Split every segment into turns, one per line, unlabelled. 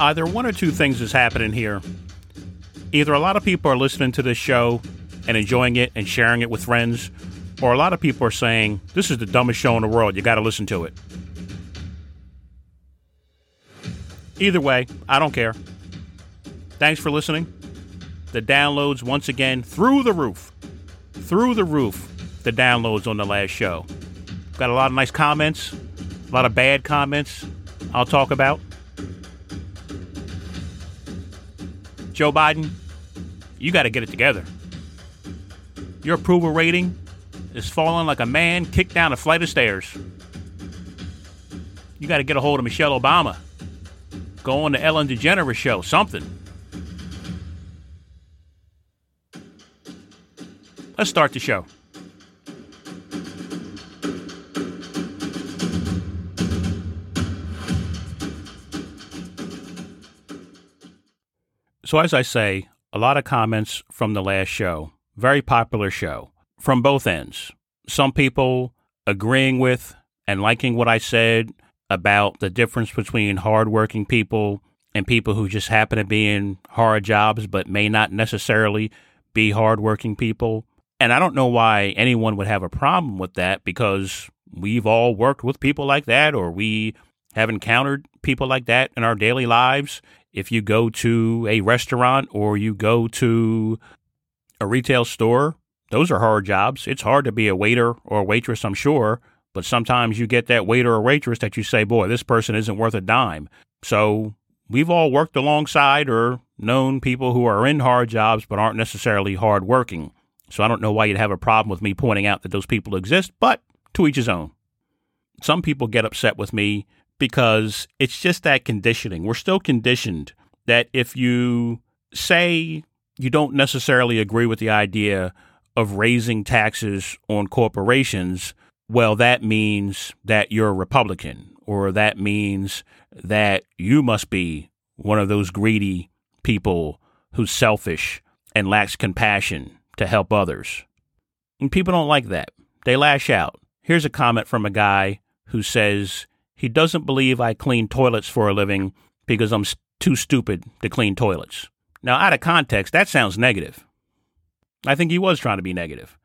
either one or two things is happening here. Either a lot of people are listening to this show and enjoying it and sharing it with friends, or a lot of people are saying, This is the dumbest show in the world. You got to listen to it. Either way, I don't care. Thanks for listening. The downloads, once again, through the roof. Through the roof, the downloads on the last show. Got a lot of nice comments, a lot of bad comments I'll talk about. Joe Biden, you got to get it together. Your approval rating is falling like a man kicked down a flight of stairs. You got to get a hold of Michelle Obama. Go on the Ellen DeGeneres show, something. Let's start the show. So, as I say, a lot of comments from the last show. Very popular show from both ends. Some people agreeing with and liking what I said about the difference between hardworking people and people who just happen to be in hard jobs but may not necessarily be hardworking people. And I don't know why anyone would have a problem with that because we've all worked with people like that or we have encountered people like that in our daily lives. If you go to a restaurant or you go to a retail store, those are hard jobs. It's hard to be a waiter or a waitress, I'm sure, but sometimes you get that waiter or waitress that you say, boy, this person isn't worth a dime. So we've all worked alongside or known people who are in hard jobs but aren't necessarily hard working. So I don't know why you'd have a problem with me pointing out that those people exist, but to each his own. Some people get upset with me because it's just that conditioning. We're still conditioned that if you say you don't necessarily agree with the idea of raising taxes on corporations, well, that means that you're a Republican, or that means that you must be one of those greedy people who's selfish and lacks compassion to help others. And people don't like that. They lash out. Here's a comment from a guy who says he doesn't believe I clean toilets for a living because I'm too stupid to clean toilets. Now, out of context, that sounds negative. I think he was trying to be negative.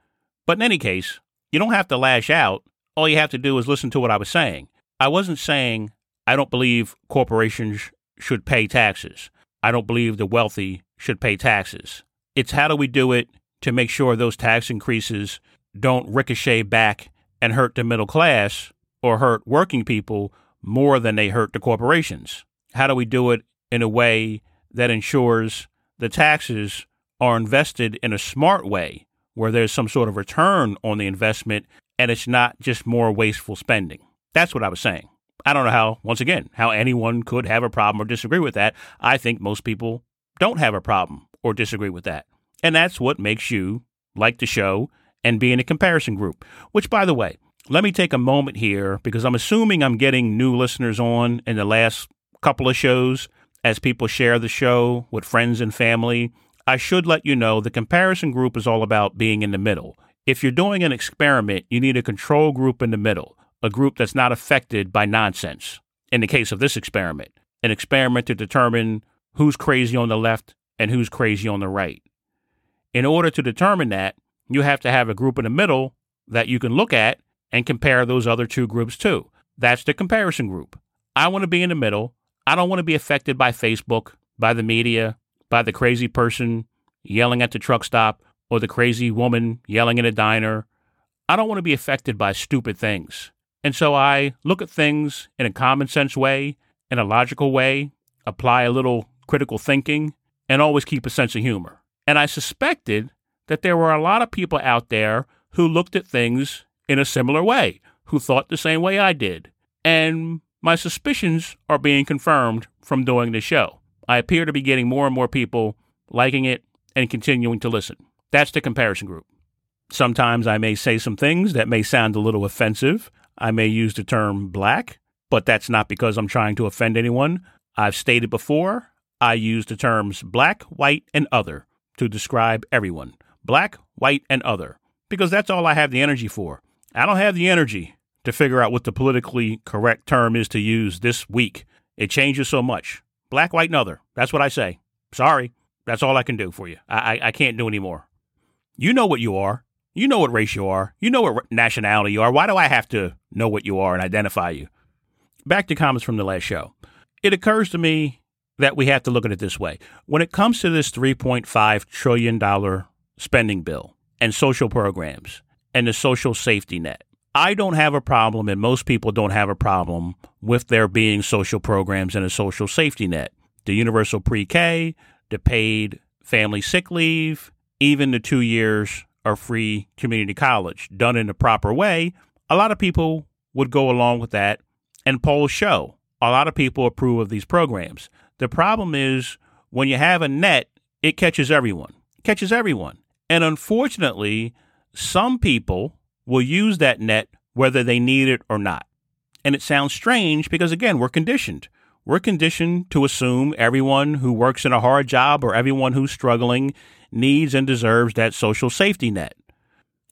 But in any case, you don't have to lash out. All you have to do is listen to what I was saying. I wasn't saying I don't believe corporations should pay taxes. I don't believe the wealthy should pay taxes. It's how do we do it to make sure those tax increases don't ricochet back and hurt the middle class or hurt working people more than they hurt the corporations? How do we do it in a way that ensures the taxes are invested in a smart way where there's some sort of return on the investment and it's not just more wasteful spending. That's what I was saying. I don't know how, once again, how anyone could have a problem or disagree with that. I think most people don't have a problem or disagree with that. And that's what makes you like the show and be in a comparison group. Which, by the way, let me take a moment here because I'm assuming I'm getting new listeners on in the last couple of shows as people share the show with friends and family, I should let you know the comparison group is all about being in the middle. If you're doing an experiment, you need a control group in the middle, a group that's not affected by nonsense. In the case of this experiment, an experiment to determine who's crazy on the left and who's crazy on the right. In order to determine that, you have to have a group in the middle that you can look at and compare those other two groups too. That's the comparison group. I want to be in the middle. I don't want to be affected by Facebook, by the media, by the crazy person yelling at the truck stop or the crazy woman yelling in a diner. I don't want to be affected by stupid things. And so I look at things in a common sense way, in a logical way, apply a little critical thinking, and always keep a sense of humor. And I suspected that there were a lot of people out there who looked at things in a similar way, who thought the same way I did. And my suspicions are being confirmed from doing the show. I appear to be getting more and more people liking it and continuing to listen. That's the comparison group. Sometimes I may say some things that may sound a little offensive. I may use the term black, but that's not because I'm trying to offend anyone. I've stated before, I use the terms black, white, and other to describe everyone. Black, white, and other. Because that's all I have the energy for. I don't have the energy to figure out what the politically correct term is to use this week. It changes so much. black, white, and other. That's what I say. Sorry. That's all I can do for you. I, I, I can't do anymore. You know what you are. You know what race you are. You know what nationality you are. Why do I have to know what you are and identify you? Back to comments from the last show. It occurs to me that we have to look at it this way. When it comes to this $3.5 trillion spending bill and social programs and the social safety net, I don't have a problem, and most people don't have a problem with there being social programs and a social safety net. The universal pre K, the paid family sick leave, even the two years of free community college done in the proper way. A lot of people would go along with that, and polls show a lot of people approve of these programs. The problem is when you have a net, it catches everyone, it catches everyone. And unfortunately, some people will use that net whether they need it or not. And it sounds strange because, again, we're conditioned. We're conditioned to assume everyone who works in a hard job or everyone who's struggling needs and deserves that social safety net.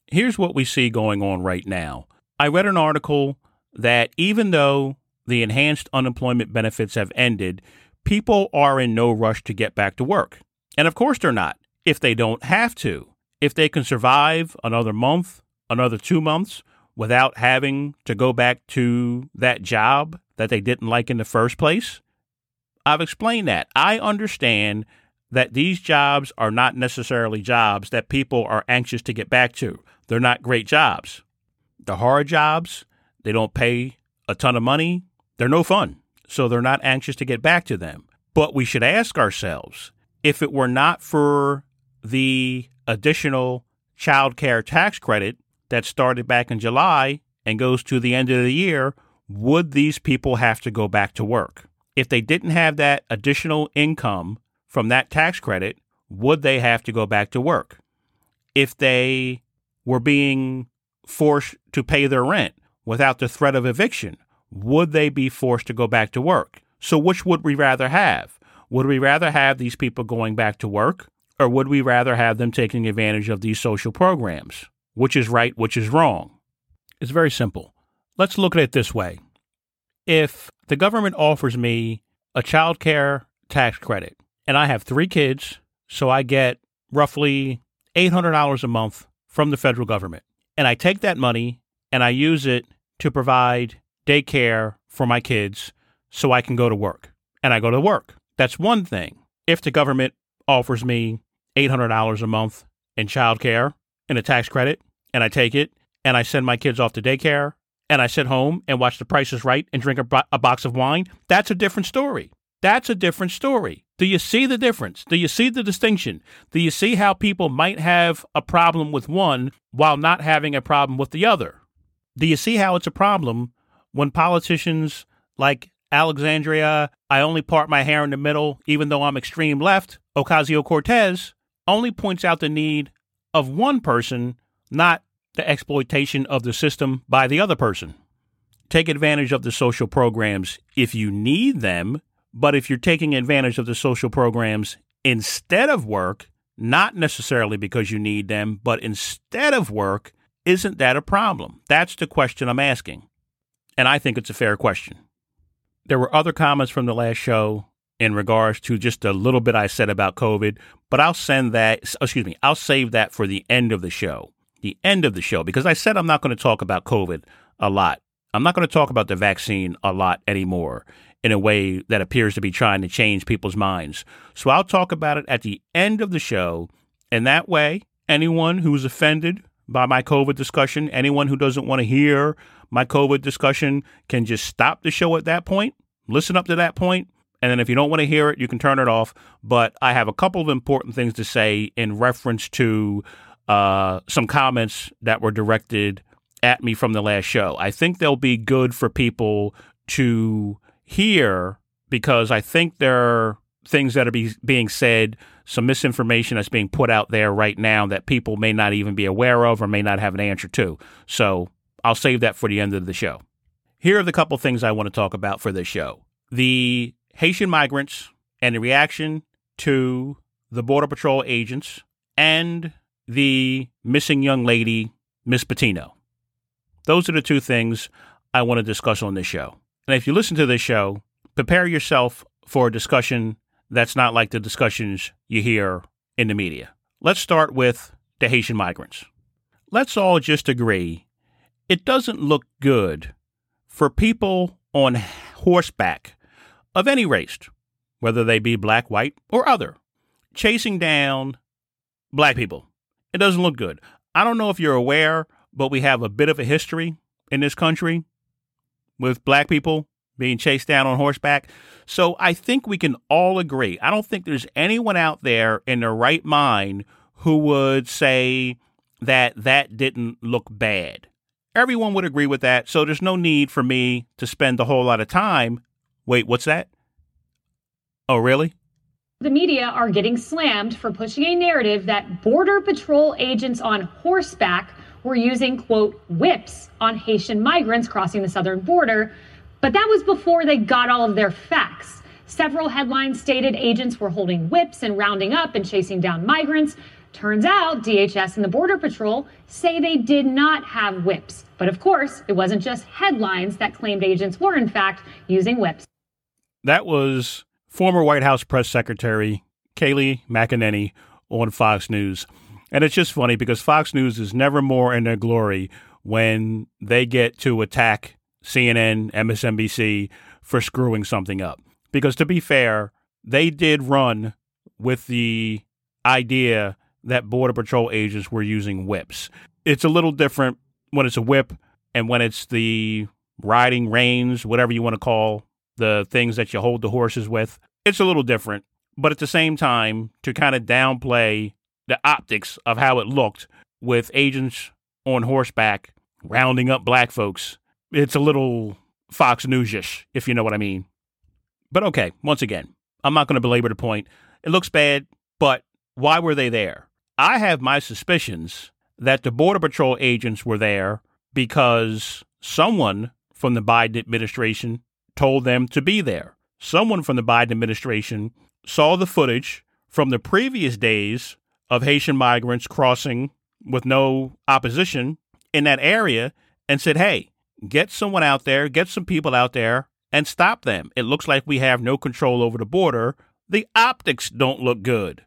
Here's what we see going on right now. I read an article that even though the enhanced unemployment benefits have ended, people are in no rush to get back to work. And of course they're not, if they don't have to. If they can survive another month, another two months without having to go back to that job that they didn't like in the first place, I've explained that. I understand that these jobs are not necessarily jobs that people are anxious to get back to. They're not great jobs. The hard jobs, they don't pay a ton of money, they're no fun so they're not anxious to get back to them. But we should ask ourselves if it were not for the additional child care tax credit that started back in July and goes to the end of the year, would these people have to go back to work? If they didn't have that additional income from that tax credit, would they have to go back to work? If they were being forced to pay their rent without the threat of eviction, would they be forced to go back to work? So, which would we rather have? Would we rather have these people going back to work, or would we rather have them taking advantage of these social programs? Which is right, which is wrong? It's very simple. Let's look at it this way. If the government offers me a child care tax credit, and I have three kids, so I get roughly $800 a month from the federal government, and I take that money and I use it to provide daycare for my kids so I can go to work. And I go to work. That's one thing. If the government offers me $800 a month in child care and a tax credit, and I take it and I send my kids off to daycare and I sit home and watch The Price is Right and drink a, bo- a box of wine, that's a different story. That's a different story. Do you see the difference? Do you see the distinction? Do you see how people might have a problem with one while not having a problem with the other? Do you see how it's a problem when politicians like Alexandria, I only part my hair in the middle, even though I'm extreme left, Ocasio Cortez only points out the need of one person, not the exploitation of the system by the other person. Take advantage of the social programs if you need them, but if you're taking advantage of the social programs instead of work, not necessarily because you need them, but instead of work, isn't that a problem? That's the question I'm asking. And I think it's a fair question. There were other comments from the last show in regards to just a little bit I said about COVID, but I'll send that, excuse me, I'll save that for the end of the show. The end of the show, because I said I'm not going to talk about COVID a lot. I'm not going to talk about the vaccine a lot anymore in a way that appears to be trying to change people's minds. So I'll talk about it at the end of the show. And that way, anyone who's offended by my COVID discussion, anyone who doesn't want to hear my COVID discussion can just stop the show at that point, listen up to that point, and then if you don't want to hear it, you can turn it off. But I have a couple of important things to say in reference to uh, some comments that were directed at me from the last show. I think they'll be good for people to hear because I think there are things that are be, being said, some misinformation that's being put out there right now that people may not even be aware of or may not have an answer to. So I'll save that for the end of the show. Here are the couple things I want to talk about for this show the Haitian migrants and the reaction to the Border Patrol agents and the missing young lady, Miss Petito. Those are the two things I want to discuss on this show. And if you listen to this show, prepare yourself for a discussion that's not like the discussions you hear in the media. Let's start with the Haitian migrants. Let's all just agree it doesn't look good for people on horseback of any race, whether they be black, white, or other, chasing down black people. It doesn't look good. I don't know if you're aware, but we have a bit of a history in this country with black people being chased down on horseback. So I think we can all agree. I don't think there's anyone out there in their right mind who would say that that didn't look bad. Everyone would agree with that. So there's no need for me to spend a whole lot of time. Wait, what's that? Oh, really?
The media are getting slammed for pushing a narrative that Border Patrol agents on horseback were using, quote, whips on Haitian migrants crossing the southern border. But that was before they got all of their facts. Several headlines stated agents were holding whips and rounding up and chasing down migrants. Turns out DHS and the Border Patrol say they did not have whips. But of course, it wasn't just headlines that claimed agents were, in fact, using whips.
That was former White House press secretary Kayleigh McEnany on Fox News. And it's just funny because Fox News is never more in their glory when they get to attack CNN, MSNBC for screwing something up. Because to be fair, they did run with the idea that Border Patrol agents were using whips. It's a little different when it's a whip and when it's the riding reins, whatever you want to call the things that you hold the horses with. It's a little different. But at the same time, to kind of downplay the optics of how it looked with agents on horseback rounding up black folks, it's a little Fox News-ish, if you know what I mean. But okay, once again, I'm not going to belabor the point. It looks bad, but why were they there? I have my suspicions that the Border Patrol agents were there because someone from the Biden administration told them to be there. Someone from the Biden administration saw the footage from the previous days of Haitian migrants crossing with no opposition in that area and said, hey, get someone out there, get some people out there, and stop them. It looks like we have no control over the border. The optics don't look good.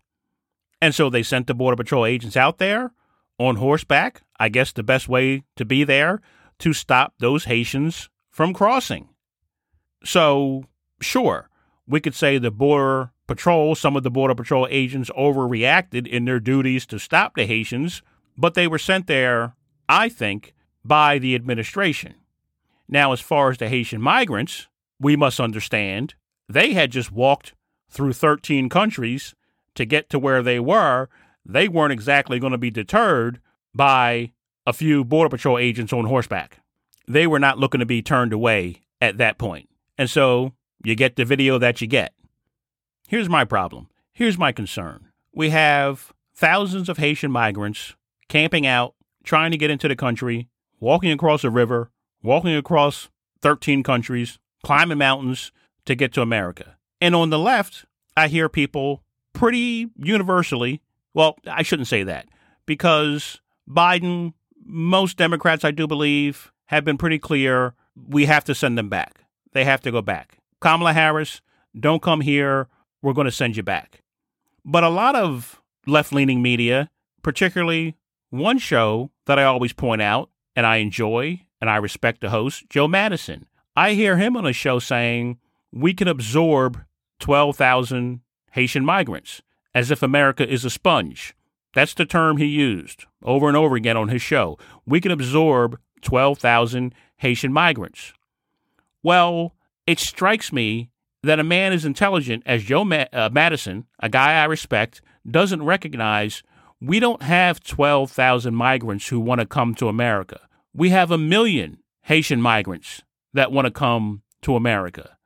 And so they sent the Border Patrol agents out there on horseback. I guess the best way to be there to stop those Haitians from crossing. So, sure, we could say the Border Patrol, some of the Border Patrol agents overreacted in their duties to stop the Haitians, but they were sent there, I think, by the administration. Now, as far as the Haitian migrants, we must understand they had just walked through 13 countries to get to where they were. They weren't exactly going to be deterred by a few Border Patrol agents on horseback. They were not looking to be turned away at that point. And so you get the video that you get. Here's my problem. Here's my concern. We have thousands of Haitian migrants camping out, trying to get into the country, walking across a river, walking across 13 countries, climbing mountains to get to America. And on the left, I hear people pretty universally, well, I shouldn't say that because Biden, most Democrats, I do believe, have been pretty clear we have to send them back. They have to go back. Kamala Harris, don't come here. We're going to send you back. But a lot of left leaning media, particularly one show that I always point out and I enjoy and I respect the host, Joe Madison. I hear him on a show saying we can absorb 12,000 Haitian migrants as if America is a sponge. That's the term he used over and over again on his show. We can absorb 12,000 Haitian migrants. Well, it strikes me that a man as intelligent as Joe Ma- uh, Madison, a guy I respect, doesn't recognize we don't have 12,000 migrants who want to come to America. We have a million Haitian migrants that want to come to America.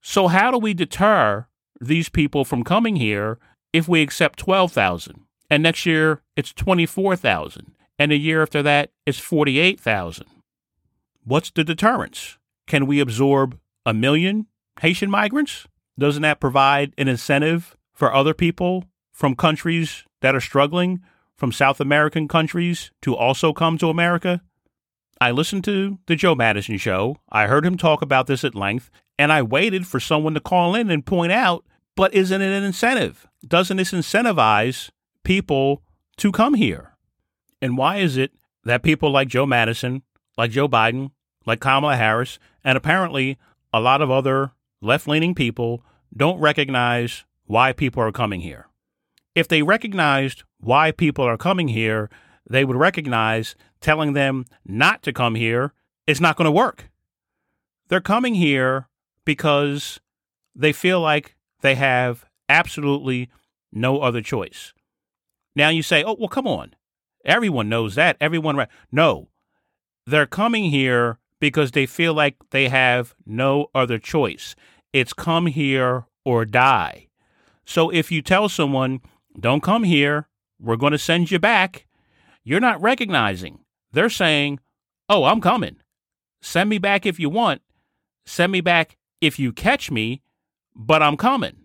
So, how do we deter these people from coming here if we accept 12,000? And next year, it's 24,000. And a year after that, it's 48,000. What's the deterrence? Can we absorb a million Haitian migrants? Doesn't that provide an incentive for other people from countries that are struggling, from South American countries, to also come to America? I listened to the Joe Madison show. I heard him talk about this at length, And I waited for someone to call in and point out, but isn't it an incentive? Doesn't this incentivize people to come here? And why is it that people like Joe Madison, like Joe Biden, like Kamala Harris, and apparently a lot of other left leaning people don't recognize why people are coming here? If they recognized why people are coming here, they would recognize telling them not to come here is not going to work. They're coming here because they feel like they have absolutely no other choice. Now you say, oh, well, come on. Everyone knows that. Everyone, right? No, they're coming here because they feel like they have no other choice. It's come here or die. So if you tell someone, don't come here, we're going to send you back, you're not recognizing. They're saying, oh, I'm coming. Send me back if you want. Send me back if you catch me, but I'm coming.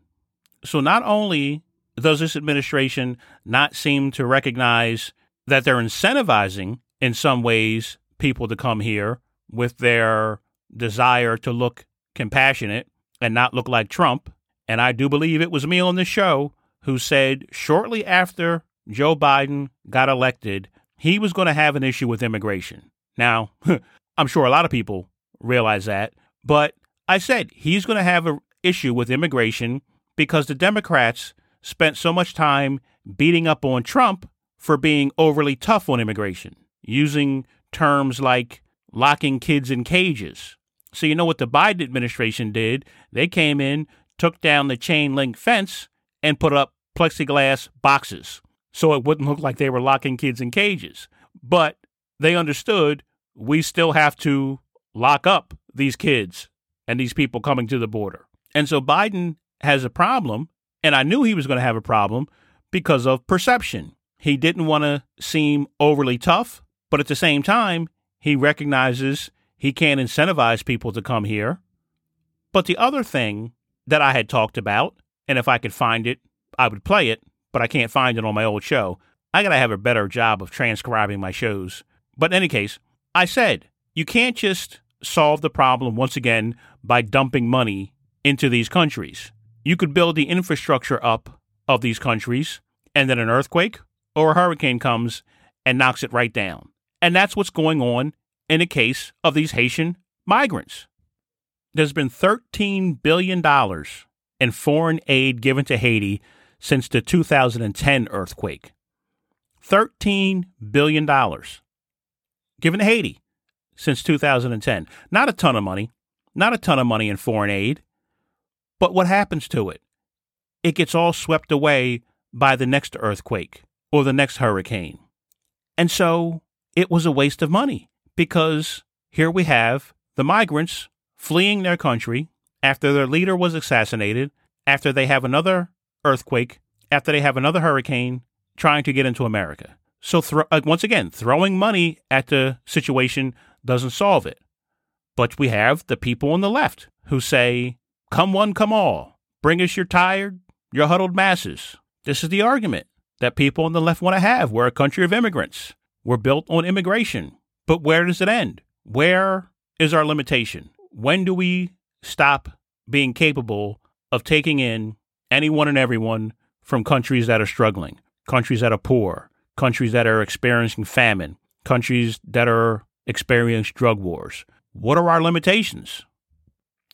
So not only does this administration not seem to recognize that they're incentivizing in some ways people to come here with their desire to look compassionate and not look like Trump. And I do believe it was me on the show who said shortly after Joe Biden got elected, he was going to have an issue with immigration. Now, I'm sure a lot of people realize that, but I said he's going to have an issue with immigration because the Democrats spent so much time beating up on Trump for being overly tough on immigration, using terms like locking kids in cages. So, you know what the Biden administration did? They came in, took down the chain link fence, and put up plexiglass boxes so it wouldn't look like they were locking kids in cages. But they understood we still have to lock up these kids and these people coming to the border. And so Biden has a problem, and I knew he was going to have a problem because of perception. He didn't want to seem overly tough, but at the same time, he recognizes he can't incentivize people to come here. But the other thing that I had talked about, and if I could find it, I would play it, but I can't find it on my old show. I got to have a better job of transcribing my shows. But in any case, I said, you can't just solve the problem once again by dumping money into these countries. You could build the infrastructure up of these countries, and then an earthquake or a hurricane comes and knocks it right down. And that's what's going on in the case of these Haitian migrants. There's been $13 billion in foreign aid given to Haiti since the 2010 earthquake. $13 billion given to Haiti since 2010. Not a ton of money, not a ton of money in foreign aid. But what happens to it? It gets all swept away by the next earthquake or the next hurricane. And so it was a waste of money because here we have the migrants fleeing their country after their leader was assassinated, after they have another earthquake, after they have another hurricane trying to get into America. So, uh, once again, throwing money at the situation doesn't solve it. But we have the people on the left who say, come one, come all. Bring us your tired, your huddled masses. This is the argument that people on the left want to have. We're a country of immigrants. We're built on immigration. But where does it end? Where is our limitation? When do we stop being capable of taking in anyone and everyone from countries that are struggling, countries that are poor, countries that are experiencing famine, countries that are experiencing drug wars. What are our limitations?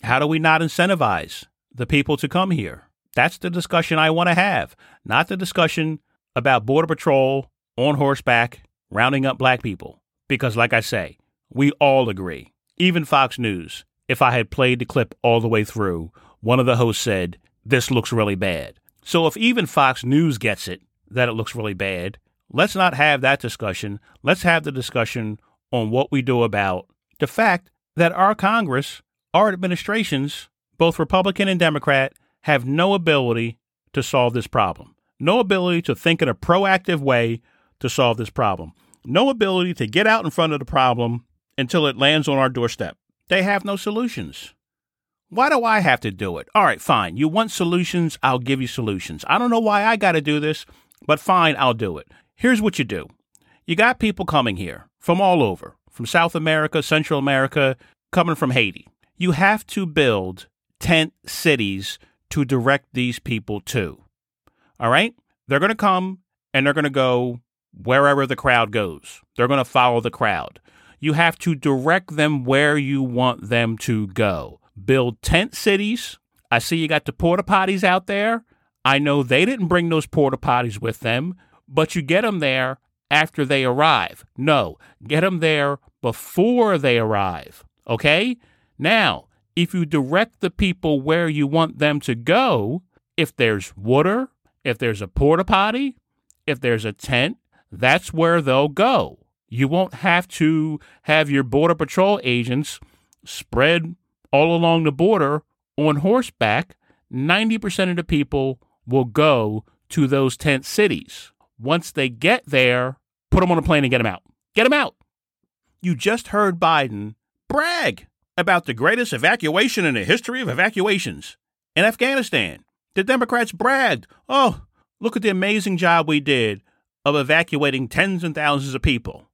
How do we not incentivize the people to come here? That's the discussion I want to have, not the discussion about Border Patrol on horseback rounding up black people. Because, like I say, we all agree, even Fox News, if I had played the clip all the way through, one of the hosts said, This looks really bad. So if even Fox News gets it that it looks really bad, let's not have that discussion. Let's have the discussion on what we do about the fact that our Congress, our administrations, both Republican and Democrat, have no ability to solve this problem, no ability to think in a proactive way to solve this problem, no ability to get out in front of the problem until it lands on our doorstep. They have no solutions. Why do I have to do it? All right, fine. You want solutions? I'll give you solutions. I don't know why I got to do this, but fine, I'll do it. Here's what you do you got people coming here from all over, from South America, Central America, coming from Haiti. You have to build tent cities to direct these people to. All right? They're going to come and they're going to go wherever the crowd goes. They're going to follow the crowd. You have to direct them where you want them to go. Build tent cities. I see you got the porta potties out there. I know they didn't bring those porta potties with them, but you get them there after they arrive. No, get them there before they arrive. Okay? Now, if you direct the people where you want them to go, if there's water, if there's a porta potty, if there's a tent, that's where they'll go. You won't have to have your Border Patrol agents spread all along the border on horseback. 90% of the people will go to those tent cities. Once they get there, put them on a plane and get them out. Get them out. You just heard Biden brag about the greatest evacuation in the history of evacuations in Afghanistan. The Democrats bragged, oh, look at the amazing job we did of evacuating tens and thousands of people.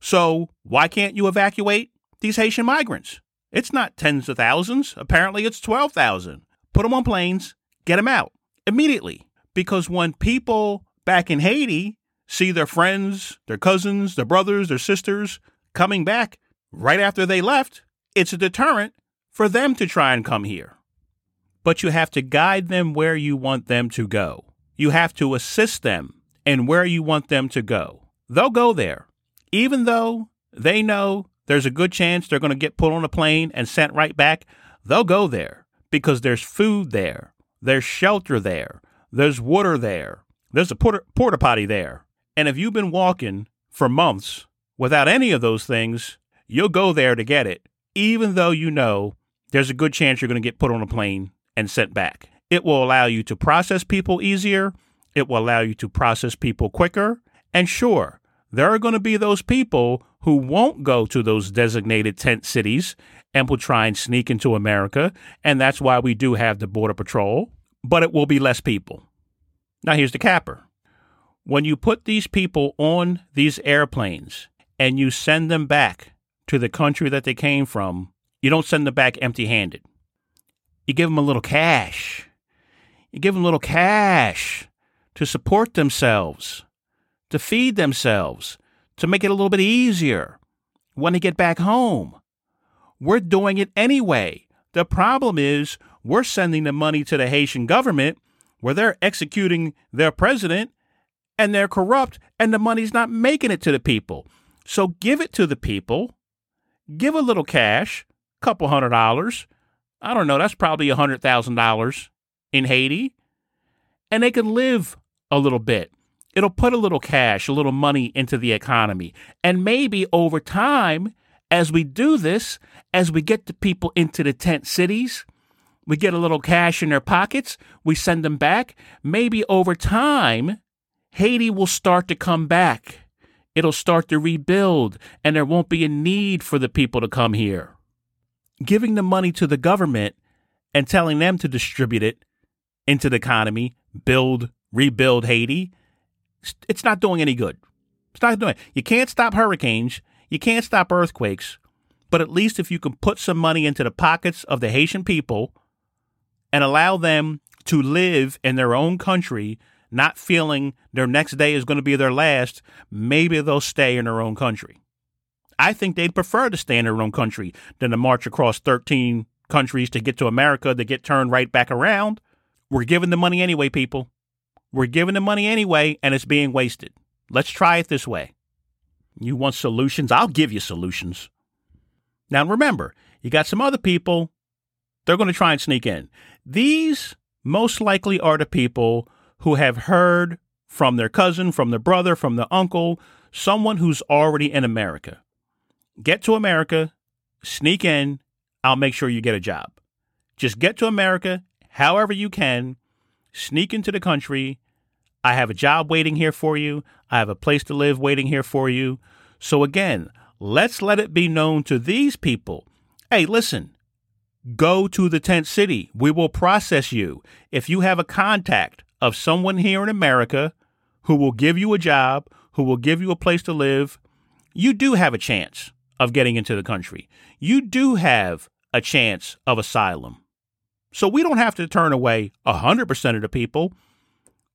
So, why can't you evacuate these Haitian migrants? It's not tens of thousands. Apparently, it's 12,000. Put them on planes, get them out immediately. Because when people back in Haiti see their friends, their cousins, their brothers, their sisters coming back right after they left, it's a deterrent for them to try and come here. But you have to guide them where you want them to go. You have to assist them in where you want them to go. They'll go there, even though they know there's a good chance they're going to get put on a plane and sent right back. They'll go there because there's food there, there's shelter there, there's water there, there's a porta, porta potty there. And if you've been walking for months without any of those things, you'll go there to get it, even though you know there's a good chance you're going to get put on a plane and sent back. It will allow you to process people easier. It will allow you to process people quicker. And sure, there are going to be those people who won't go to those designated tent cities and will try and sneak into America. And that's why we do have the Border Patrol, but it will be less people. Now, here's the capper. When you put these people on these airplanes and you send them back to the country that they came from, you don't send them back empty handed. You give them a little cash. You give them a little cash to support themselves, to feed themselves, to make it a little bit easier when they get back home. We're doing it anyway. The problem is we're sending the money to the Haitian government where they're executing their president and they're corrupt and the money's not making it to the people. So give it to the people. Give a little cash, a couple hundred dollars. I don't know, that's probably a hundred thousand dollars in Haiti. And they can live a little bit. It'll put a little cash, a little money into the economy. And maybe over time, as we do this, as we get the people into the tent cities, we get a little cash in their pockets, we send them back. Maybe over time, Haiti will start to come back. It'll start to rebuild, and there won't be a need for the people to come here. Giving the money to the government and telling them to distribute it into the economy, build, rebuild Haiti, it's not doing any good. It's not doing. It. You can't stop hurricanes. You can't stop earthquakes. But at least if you can put some money into the pockets of the Haitian people and allow them to live in their own country, not feeling their next day is going to be their last, maybe they'll stay in their own country. I think they'd prefer to stay in their own country than to march across 13 countries to get to America to get turned right back around. We're giving the money anyway, people. We're giving the money anyway, and it's being wasted. Let's try it this way. You want solutions? I'll give you solutions. Now, remember, you got some other people, they're going to try and sneak in. These most likely are the people who have heard from their cousin, from their brother, from their uncle, someone who's already in America. Get to America, sneak in, I'll make sure you get a job. Just get to America however you can, sneak into the country. I have a job waiting here for you. I have a place to live waiting here for you. So, again, let's let it be known to these people hey, listen, go to the tent city. We will process you. If you have a contact of someone here in America who will give you a job, who will give you a place to live, you do have a chance of getting into the country. You do have a chance of asylum. So we don't have to turn away 100% of the people.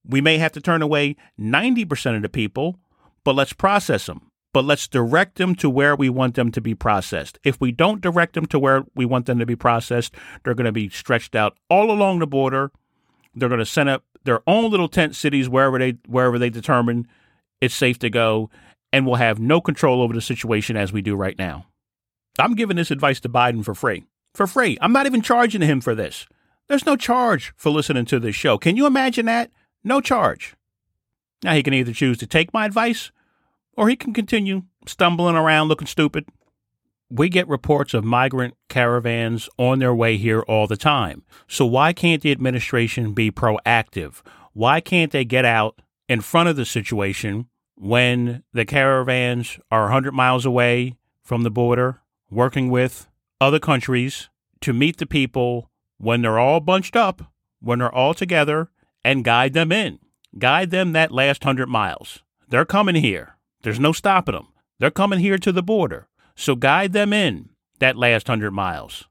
We may have to turn away 90% of the people, but let's process them. But let's direct them to where we want them to be processed. If we don't direct them to where we want them to be processed, they're going to be stretched out all along the border. They're going to set up their own little tent cities wherever they wherever they determine it's safe to go, and we'll have no control over the situation as we do right now. I'm giving this advice to Biden for free. For free. I'm not even charging him for this. There's no charge for listening to this show. Can you imagine that? No charge. Now, he can either choose to take my advice or he can continue stumbling around looking stupid. We get reports of migrant caravans on their way here all the time. So, why can't the administration be proactive? Why can't they get out in front of the situation when the caravans are 100 miles away from the border, working with other countries to meet the people when they're all bunched up, when they're all together, and guide them in? Guide them that last 100 miles. They're coming here. There's no stopping them. They're coming here to the border. So guide them in that last 100 miles.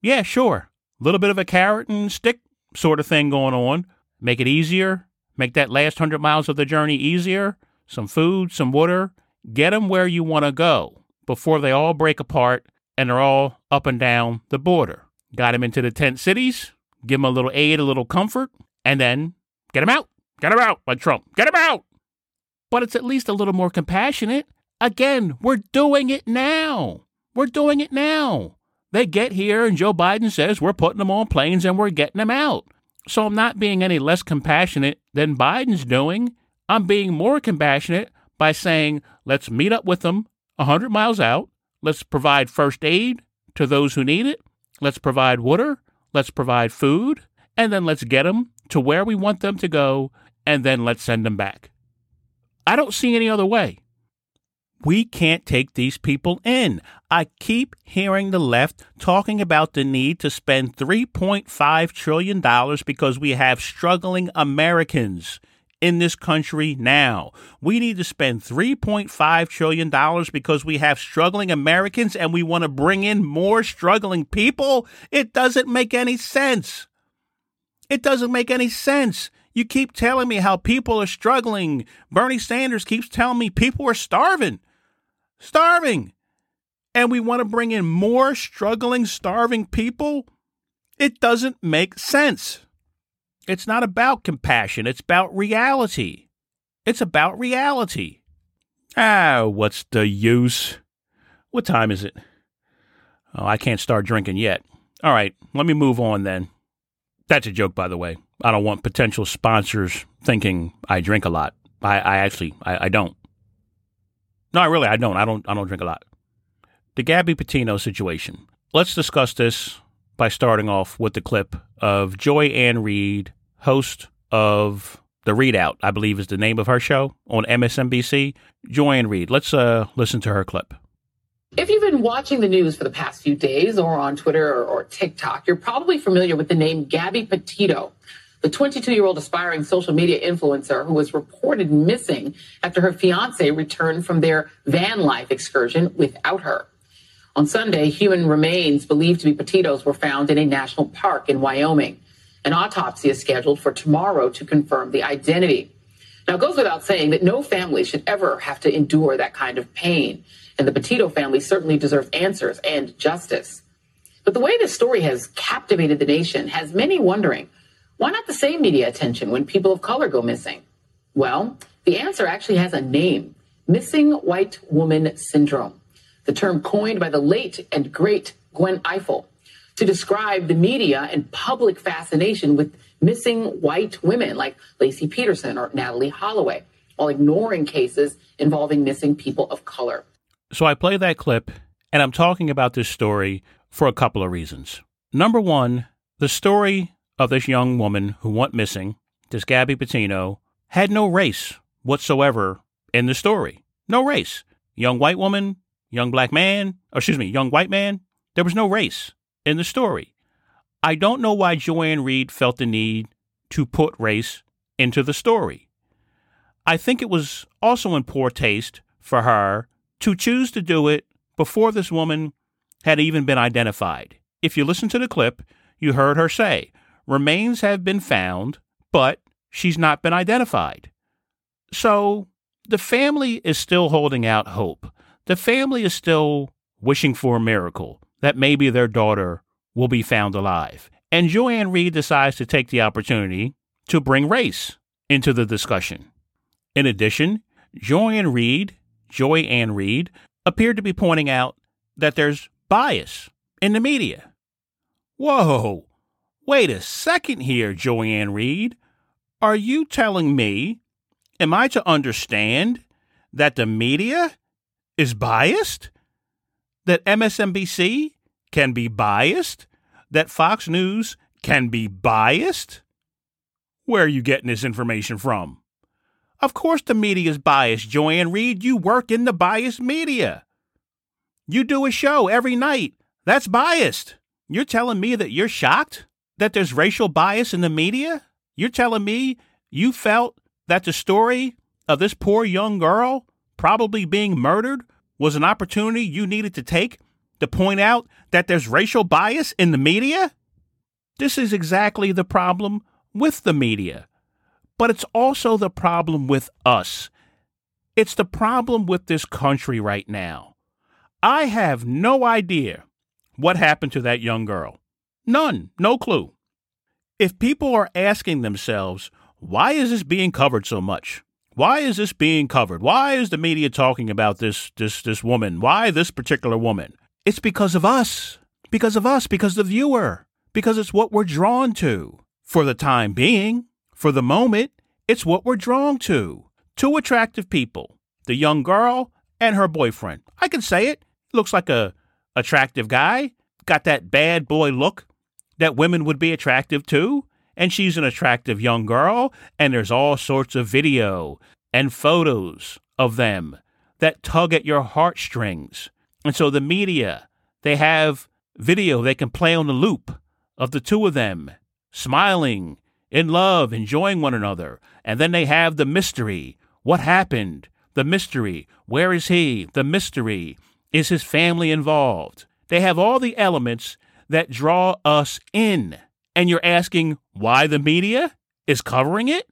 Yeah, sure. A little bit of a carrot and stick sort of thing going on. Make it easier. Make that last 100 miles of the journey easier. Some food, some water. Get them where you want to go before they all break apart and they're all up and down the border. Got them into the tent cities, give them a little aid, a little comfort, and then get them out. Get them out, like Trump. Get them out but it's at least a little more compassionate. Again, we're doing it now. We're doing it now. They get here, and Joe Biden says we're putting them on planes and we're getting them out. So I'm not being any less compassionate than Biden's doing. I'm being more compassionate by saying, let's meet up with them 100 miles out. Let's provide first aid to those who need it. Let's provide water. Let's provide food. And then let's get them to where we want them to go. And then let's send them back. I don't see any other way. We can't take these people in. I keep hearing the left talking about the need to spend $3.5 trillion because we have struggling Americans in this country now. We need to spend $3.5 trillion because we have struggling Americans and we want to bring in more struggling people. It doesn't make any sense. It doesn't make any sense. You keep telling me how people are struggling. Bernie Sanders keeps telling me people are starving. Starving. And we want to bring in more struggling, starving people? It doesn't make sense. It's not about compassion, it's about reality. It's about reality. Ah, what's the use? What time is it? Oh, I can't start drinking yet. All right, let me move on then. That's a joke, by the way. I don't want potential sponsors thinking I drink a lot. I, I actually I, I don't. No, really I don't. I don't I don't drink a lot. The Gabby Petito situation. Let's discuss this by starting off with the clip of Joy Ann Reid, host of The ReidOut, I believe is the name of her show on MSNBC. Joy Ann Reid. Let's uh, listen to her clip.
If you've been watching the news for the past few days or on Twitter or, or TikTok, you're probably familiar with the name Gabby Petito the 22 year old aspiring social media influencer who was reported missing after her fiance returned from their van life excursion without her. On Sunday, human remains believed to be Petito's were found in a national park in Wyoming. An autopsy is scheduled for tomorrow to confirm the identity. Now, it goes without saying that no family should ever have to endure that kind of pain. And the Petito family certainly deserves answers and justice. But the way this story has captivated the nation has many wondering why not the same media attention when people of color go missing? Well, the answer actually has a name missing white woman syndrome, the term coined by the late and great Gwen Ifill to describe the media and public fascination with missing white women like Laci Peterson or Natalee Holloway, while ignoring cases involving missing people of color.
So I play that clip, and I'm talking about this story for a couple of reasons. Number one, the story of this young woman who went missing, this Gabby Petito, had no race whatsoever in the story. No race. Young white woman, young black man, or excuse me, young white man. There was no race in the story. I don't know why Joy Ann Reid felt the need to put race into the story. I think it was also in poor taste for her to choose to do it before this woman had even been identified. If you listen to the clip, you heard her say, remains have been found, but she's not been identified. So the family is still holding out hope. The family is still wishing for a miracle that maybe their daughter will be found alive. And Joy-Ann Reid decides to take the opportunity to bring race into the discussion. In addition, Joy-Ann Reid, Joy-Ann Reid, appeared to be pointing out that there's bias in the media. Whoa, wait a second here, Joy-Ann Are you telling me, am I to understand that the media is biased? That MSNBC can be biased? That Fox News can be biased? Where are you getting this information from? Of course, the media is biased, Joy-Ann You work in the biased media. You do a show every night. That's biased. You're telling me that you're shocked that there's racial bias in the media? You're telling me you felt that the story of this poor young girl probably being murdered was an opportunity you needed to take to point out that there's racial bias in the media? This is exactly the problem with the media. But it's also the problem with us. It's the problem with this country right now. I have no idea what happened to that young girl. None, no clue. If people are asking themselves, why is this being covered so much? Why is this being covered? Why is the media talking about this this this woman? Why this particular woman? It's because of us. Because of us, because the viewer. Because it's what we're drawn to. For the time being, for the moment, it's what we're drawn to. Two attractive people, the young girl and her boyfriend. I can say it. Looks like a attractive guy. Got that bad boy look that women would be attractive to. And she's an attractive young girl. And there's all sorts of video and photos of them that tug at your heartstrings. And so the media, they have video they can play on the loop of the two of them smiling in love, enjoying one another. And then they have the mystery. What happened? The mystery. Where is he? The mystery. Is his family involved? They have all the elements that draw us in. And you're asking why the media is covering it?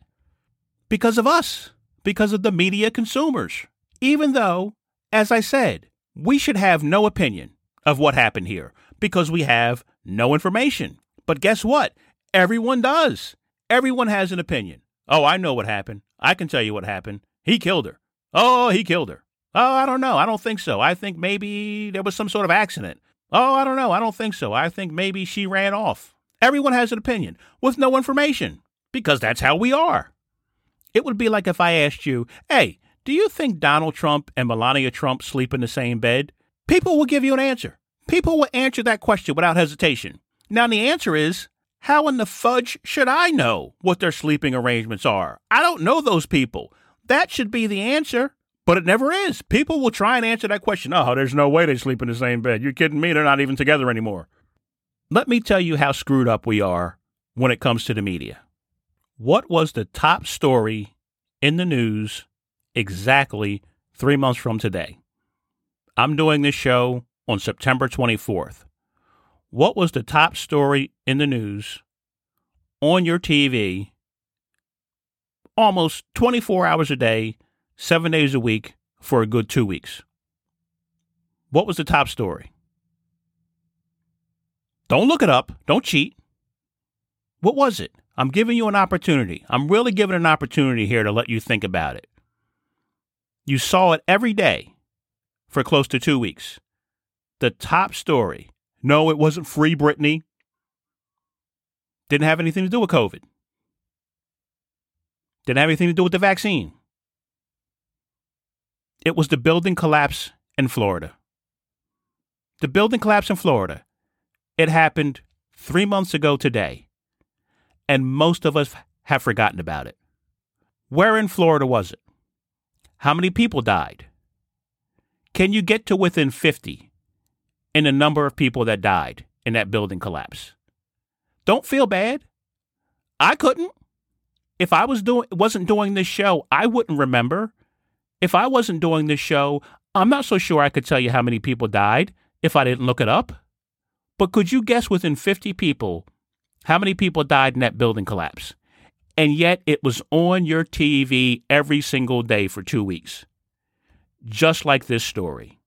Because of us, because of the media consumers. Even though, as I said, we should have no opinion of what happened here because we have no information. But guess what? Everyone does. Everyone has an opinion. Oh, I know what happened. I can tell you what happened. He killed her. Oh, he killed her. Oh, I don't know. I don't think so. I think maybe there was some sort of accident. Oh, I don't know. I don't think so. I think maybe she ran off. Everyone has an opinion with no information because that's how we are. It would be like if I asked you, hey, do you think Donald Trump and Melania Trump sleep in the same bed? People will give you an answer. People will answer that question without hesitation. Now, the answer is how in the fudge should I know what their sleeping arrangements are? I don't know those people. That should be the answer, but it never is. People will try and answer that question. Oh, there's no way they sleep in the same bed. You're kidding me? They're not even together anymore. Let me tell you how screwed up we are when it comes to the media. What was the top story in the news exactly three months from today? I'm doing this show on September 24th what was the top story in the news on your TV almost 24 hours a day, seven days a week for a good two weeks? What was the top story? Don't look it up. Don't cheat. What was it? I'm giving you an opportunity. I'm really giving an opportunity here to let you think about it. You saw it every day for close to two weeks. The top story no, it wasn't free Britney. Didn't have anything to do with COVID. Didn't have anything to do with the vaccine. It was the building collapse in Florida. The building collapse in Florida. It happened three months ago today, and most of us have forgotten about it. Where in Florida was it? How many people died? Can you get to within 50 in the number of people that died in that building collapse. Don't feel bad. I couldn't. If I was doing wasn't doing this show, I wouldn't remember. If I wasn't doing this show, I'm not so sure I could tell you how many people died if I didn't look it up. But could you guess within 50 people how many people died in that building collapse? And yet it was on your TV every single day for two weeks. Just like this story.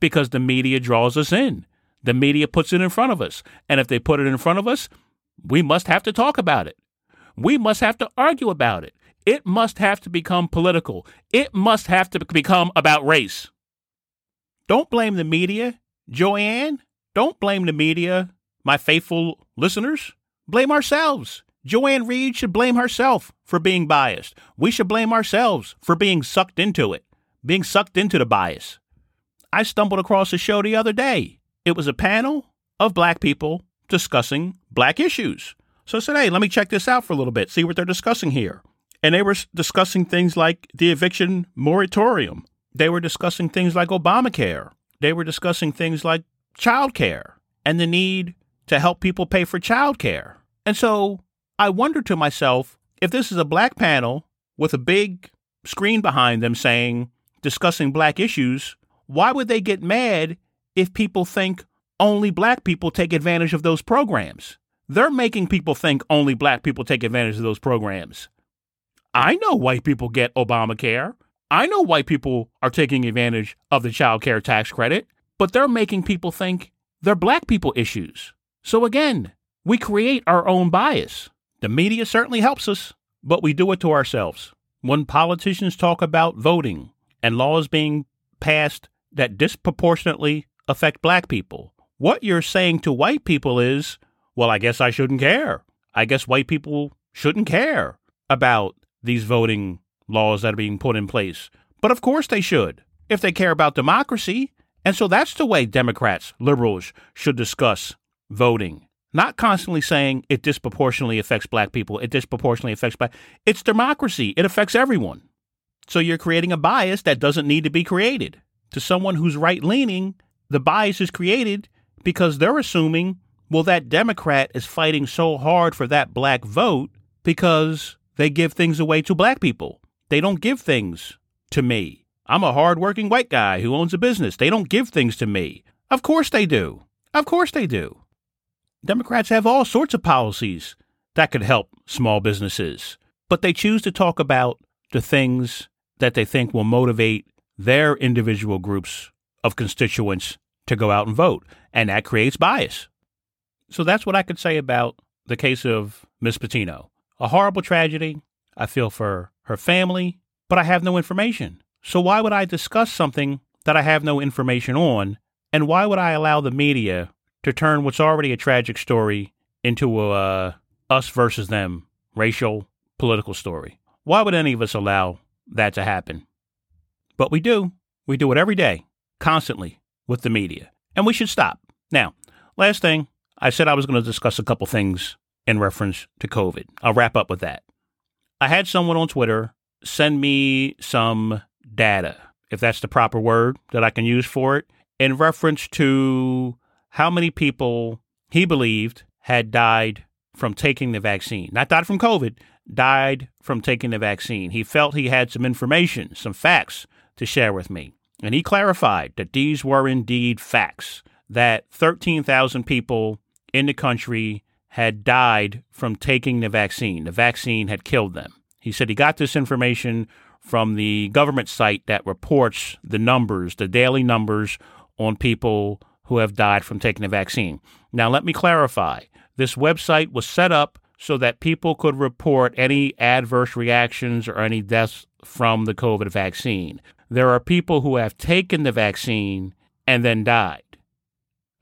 Because the media draws us in. The media puts it in front of us. And if they put it in front of us, we must have to talk about it. We must have to argue about it. It must have to become political. It must have to become about race. Don't blame the media, Joy-Ann. Don't blame the media, my faithful listeners. Blame ourselves. Joy-Ann Reid should blame herself for being biased. We should blame ourselves for being sucked into it, being sucked into the bias. I stumbled across a show the other day. It was a panel of black people discussing black issues. So I said, hey, let me check this out for a little bit, see what they're discussing here. And they were discussing things like the eviction moratorium. They were discussing things like Obamacare. They were discussing things like childcare and the need to help people pay for childcare. And so I wonder to myself if this is a black panel with a big screen behind them saying, discussing black issues, why would they get mad if people think only black people take advantage of those programs? They're making people think only black people take advantage of those programs. I know white people get Obamacare. I know white people are taking advantage of the child care tax credit, but they're making people think they're black people issues. So again, we create our own bias. The media certainly helps us, but we do it to ourselves. When politicians talk about voting and laws being passed that disproportionately affect black people, what you're saying to white people is, well, I guess I shouldn't care. I guess white people shouldn't care about these voting laws that are being put in place. But of course they should, if they care about democracy. And so that's the way Democrats, liberals should discuss voting. Not constantly saying it disproportionately affects black people, it disproportionately affects black. It's democracy. It affects everyone. So you're creating a bias that doesn't need to be created. To someone who's right leaning, the bias is created because they're assuming, well, that Democrat is fighting so hard for that black vote because they give things away to black people. They don't give things to me. I'm a hardworking white guy who owns a business. They don't give things to me. Of course they do. Of course they do. Democrats have all sorts of policies that could help small businesses, but they choose to talk about the things that they think will motivate their individual groups of constituents to go out and vote, and that creates bias. So that's what I could say about the case of Miss Petito. A horrible tragedy. I feel for her family, but I have no information. So why would I discuss something that I have no information on? And why would I allow the media to turn what's already a tragic story into a uh, us versus them racial political story? Why would any of us allow that to happen? But we do. We do it every day, constantly with the media. And we should stop. Now, last thing, I said I was going to discuss a couple things in reference to COVID. I'll wrap up with that. I had someone on Twitter send me some data, if that's the proper word that I can use for it, in reference to how many people he believed had died from taking the vaccine. Not died from COVID, died from taking the vaccine. He felt he had some information, some facts to share with me. And he clarified that these were indeed facts, that 13,000 people in the country had died from taking the vaccine. The vaccine had killed them. He said he got this information from the government site that reports the numbers, the daily numbers on people who have died from taking the vaccine. Now, let me clarify this website was set up so that people could report any adverse reactions or any deaths from the COVID vaccine. There are people who have taken the vaccine and then died.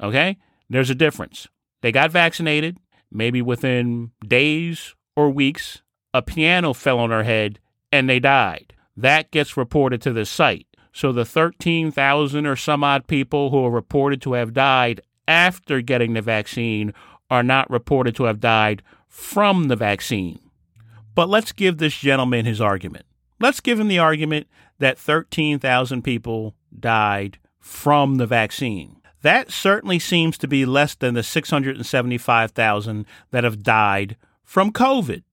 Okay? There's a difference. They got vaccinated, maybe within days or weeks, a piano fell on her head and they died. That gets reported to the site. So the 13,000 or some odd people who are reported to have died after getting the vaccine are not reported to have died from the vaccine. But let's give this gentleman his argument. Let's give him the argument that 13,000 people died from the vaccine. That certainly seems to be less than the 675,000 that have died from COVID.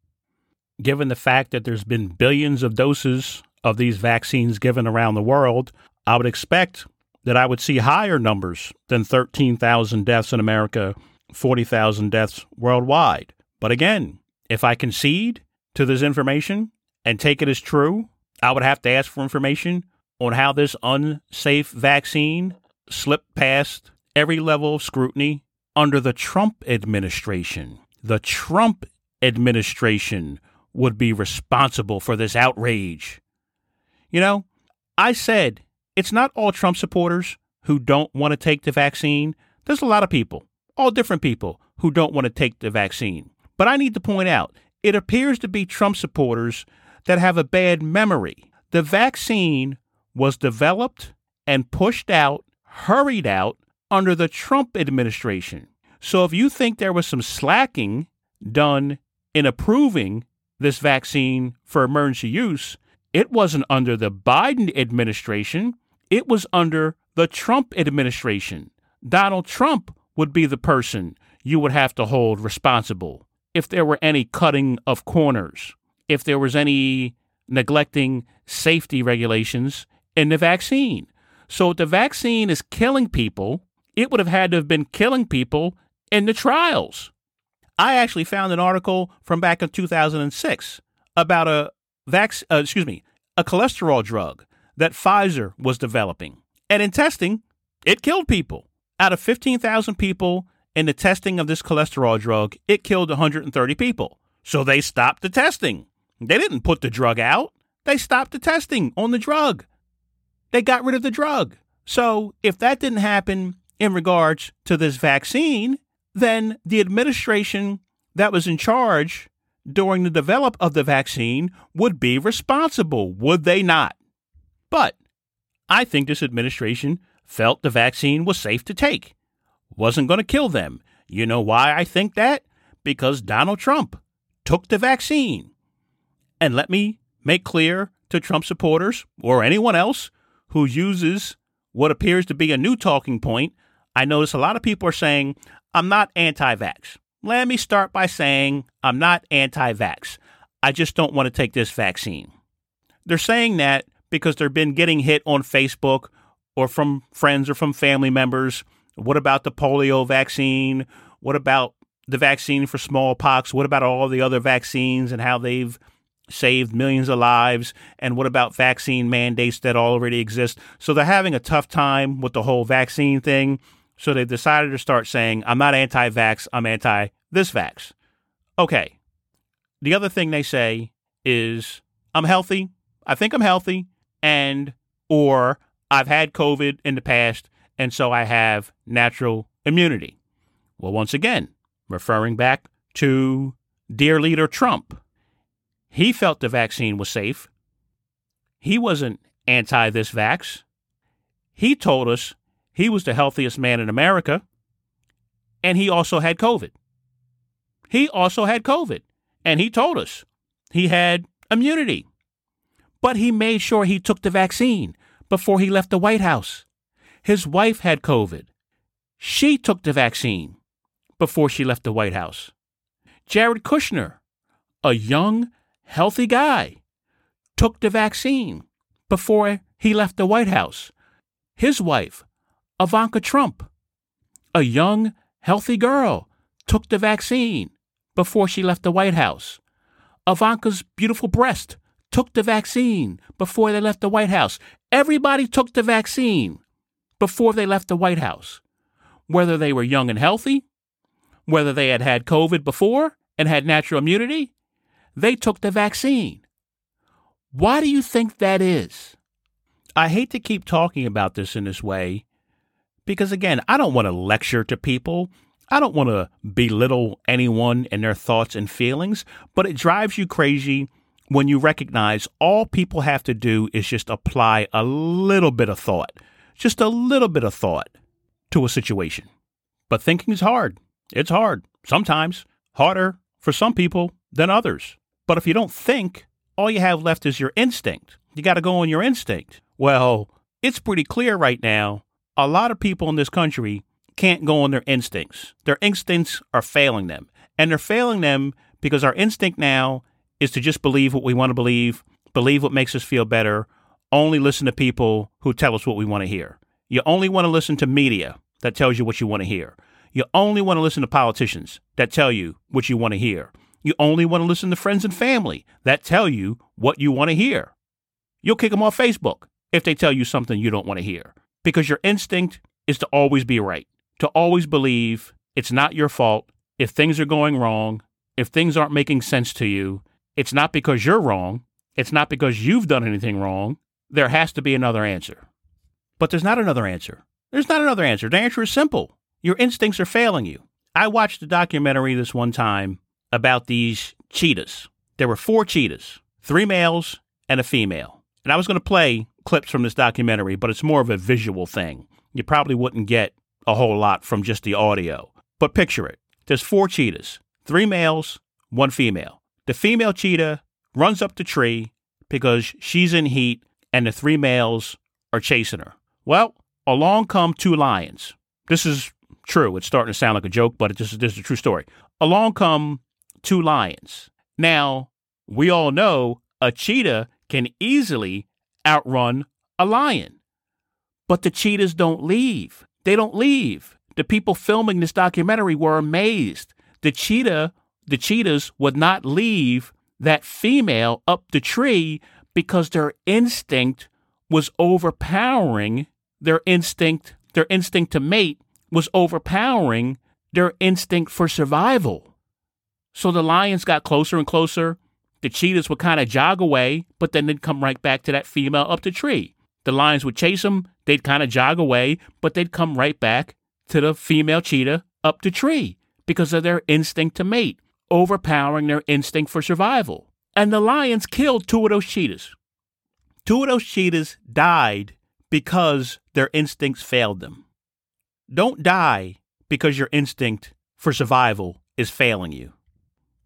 Given the fact that there's been billions of doses of these vaccines given around the world, I would expect that I would see higher numbers than 13,000 deaths in America, 40,000 deaths worldwide. But again, if I concede to this information and take it as true, I would have to ask for information on how this unsafe vaccine slipped past every level of scrutiny under the Trump administration. The Trump administration would be responsible for this outrage. You know, I said it's not all Trump supporters who don't want to take the vaccine. There's a lot of people, all different people, who don't want to take the vaccine. But I need to point out it appears to be Trump supporters that have a bad memory. The vaccine was developed and pushed out, hurried out under the Trump administration. So if you think there was some slacking done in approving this vaccine for emergency use, it wasn't under the Biden administration, it was under the Trump administration. Donald Trump would be the person you would have to hold responsible if there were any cutting of corners, if there was any neglecting safety regulations in the vaccine. So if the vaccine is killing people, it would have had to have been killing people in the trials. I actually found an article from back in 2006 about a vac- uh, excuse me, a cholesterol drug that Pfizer was developing. And in testing, it killed people. Out of 15,000 people in the testing of this cholesterol drug, it killed 130 people. So they stopped the testing. They didn't put the drug out. They stopped the testing on the drug. They got rid of the drug. So if that didn't happen in regards to this vaccine, then the administration that was in charge during the develop of the vaccine would be responsible, would they not? But I think this administration felt the vaccine was safe to take, wasn't going to kill them. You know why I think that? Because Donald Trump took the vaccine. And let me make clear to Trump supporters or anyone else who uses what appears to be a new talking point. I notice a lot of people are saying, I'm not anti vax. Let me start by saying I'm not anti vax. I just don't want to take this vaccine. They're saying that because they've been getting hit on Facebook or from friends or from family members. What about the polio vaccine? What about the vaccine for smallpox? What about all the other vaccines and how they've saved millions of lives? And what about vaccine mandates that already exist? So they're having a tough time with the whole vaccine thing. So they've decided to start saying, I'm not anti vax, I'm anti this vax. Okay. The other thing they say is, I'm healthy. I think I'm healthy. And, or I've had COVID in the past. And so I have natural immunity. Well, once again, referring back to dear leader Trump, he felt the vaccine was safe. He wasn't anti this vax. He told us he was the healthiest man in America, and he also had COVID. He also had COVID, and he told us he had immunity. But he made sure he took the vaccine before he left the White House. His wife had COVID. She took the vaccine before she left the White House. Jared Kushner, a young, healthy guy, took the vaccine before he left the White House. His wife, Ivanka Trump, a young, healthy girl, took the vaccine before she left the White House. Ivanka's beautiful breast took the vaccine before they left the White House. Everybody took the vaccine before they left the White House, whether they were young and healthy, whether they had had COVID before and had natural immunity, they took the vaccine. Why do you think that is? I hate to keep talking about this in this way because, again, I don't want to lecture to people. I don't want to belittle anyone and their thoughts and feelings, but it drives you crazy when you recognize all people have to do is just apply a little bit of thought, just a little bit of thought to a situation. But thinking is hard. It's hard. Sometimes harder for some people than others. But if you don't think, all you have left is your instinct. You got to go on your instinct. Well, it's pretty clear right now. A lot of people in this country can't go on their instincts. Their instincts are failing them. And they're failing them because our instinct now is to just believe what we want to believe, believe what makes us feel better, only listen to people who tell us what we want to hear. You only want to listen to media that tells you what you want to hear. You only want to listen to politicians that tell you what you want to hear. You only want to listen to friends and family that tell you what you want to hear. You'll kick them off Facebook if they tell you something you don't want to hear because your instinct is to always be right, to always believe it's not your fault if things are going wrong, if things aren't making sense to you. It's not because you're wrong. It's not because you've done anything wrong. There has to be another answer. But there's not another answer. There's not another answer. The answer is simple. Your instincts are failing you. I watched a documentary this one time about these cheetahs. There were four cheetahs, three males and a female. And I was going to play clips from this documentary, but it's more of a visual thing. You probably wouldn't get a whole lot from just the audio. But picture it there's four cheetahs, three males, one female. The female cheetah runs up the tree because she's in heat and the three males are chasing her. Well, along come two lions. This is true. It's starting to sound like a joke, but this is, this is a true story. Along come two lions. Now, we all know a cheetah can easily outrun a lion. But the cheetahs don't leave. They don't leave. The people filming this documentary were amazed. The cheetah, the cheetahs would not leave that female up the tree because their instinct was overpowering their instinct, their instinct to mate was overpowering their instinct for survival. So the lions got closer and closer. The cheetahs would kind of jog away, but then they'd come right back to that female up the tree. The lions would chase them, they'd kind of jog away, but they'd come right back to the female cheetah up the tree because of their instinct to mate, overpowering their instinct for survival. And the lions killed two of those cheetahs. Two of those cheetahs died because their instincts failed them. Don't die because your instinct for survival is failing you.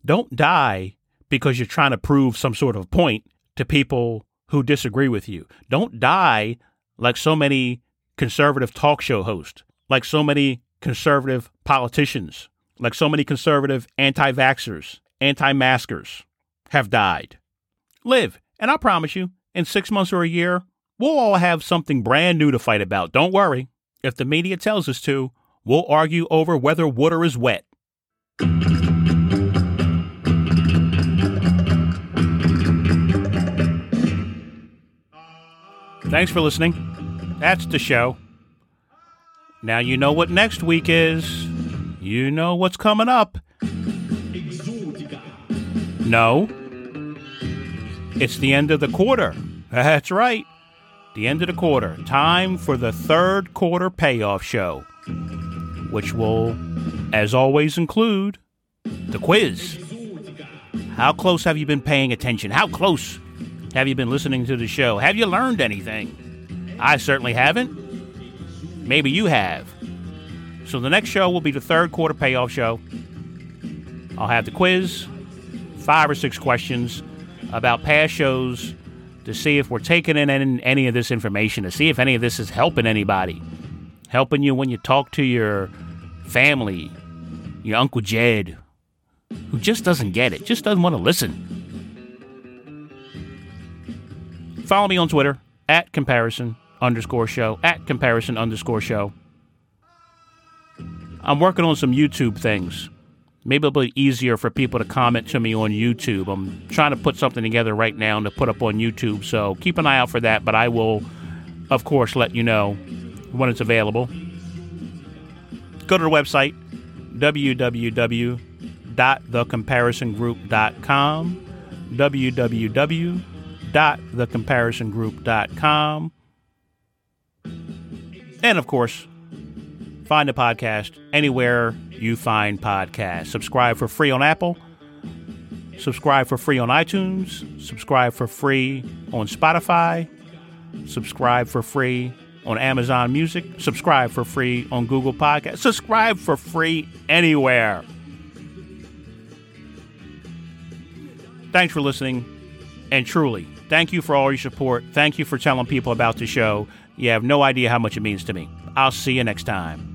Don't die because you're trying to prove some sort of point to people who disagree with you. Don't die like so many conservative talk show hosts, like so many conservative politicians, like so many conservative anti vaxxers, anti maskers have died. Live, and I promise you, in six months or a year, we'll all have something brand new to fight about. Don't worry. If the media tells us to, we'll argue over whether water is wet. Thanks for listening. That's the show. Now you know what next week is. You know what's coming up. No. It's the end of the quarter. That's right. The end of the quarter. Time for the third quarter payoff show, which will, as always, include the quiz. How close have you been paying attention? How close have you been listening to the show? Have you learned anything? I certainly haven't. Maybe you have. So the next show will be the third quarter payoff show. I'll have the quiz, five or six questions about past shows to see if we're taking in any of this information, to see if any of this is helping anybody. Helping you when you talk to your family, your Uncle Jed, who just doesn't get it, just doesn't want to listen. Follow me on Twitter at comparison underscore show, at comparison underscore show. I'm working on some YouTube things. Maybe it'll be easier for people to comment to me on YouTube. I'm trying to put something together right now to put up on YouTube, so keep an eye out for that. But I will, of course, let you know when it's available. Go to the website www.thecomparisongroup.com www www.thecomparisongroup.com. And of course, find the podcast anywhere you find podcasts. Subscribe for free on Apple. Subscribe for free on iTunes. Subscribe for free on Spotify. Subscribe for free on Amazon Music. Subscribe for free on Google Podcasts. Subscribe for free anywhere. Thanks for listening. And truly, Thank you for all your support. Thank you for telling people about the show. You have no idea how much it means to me. I'll see you next time.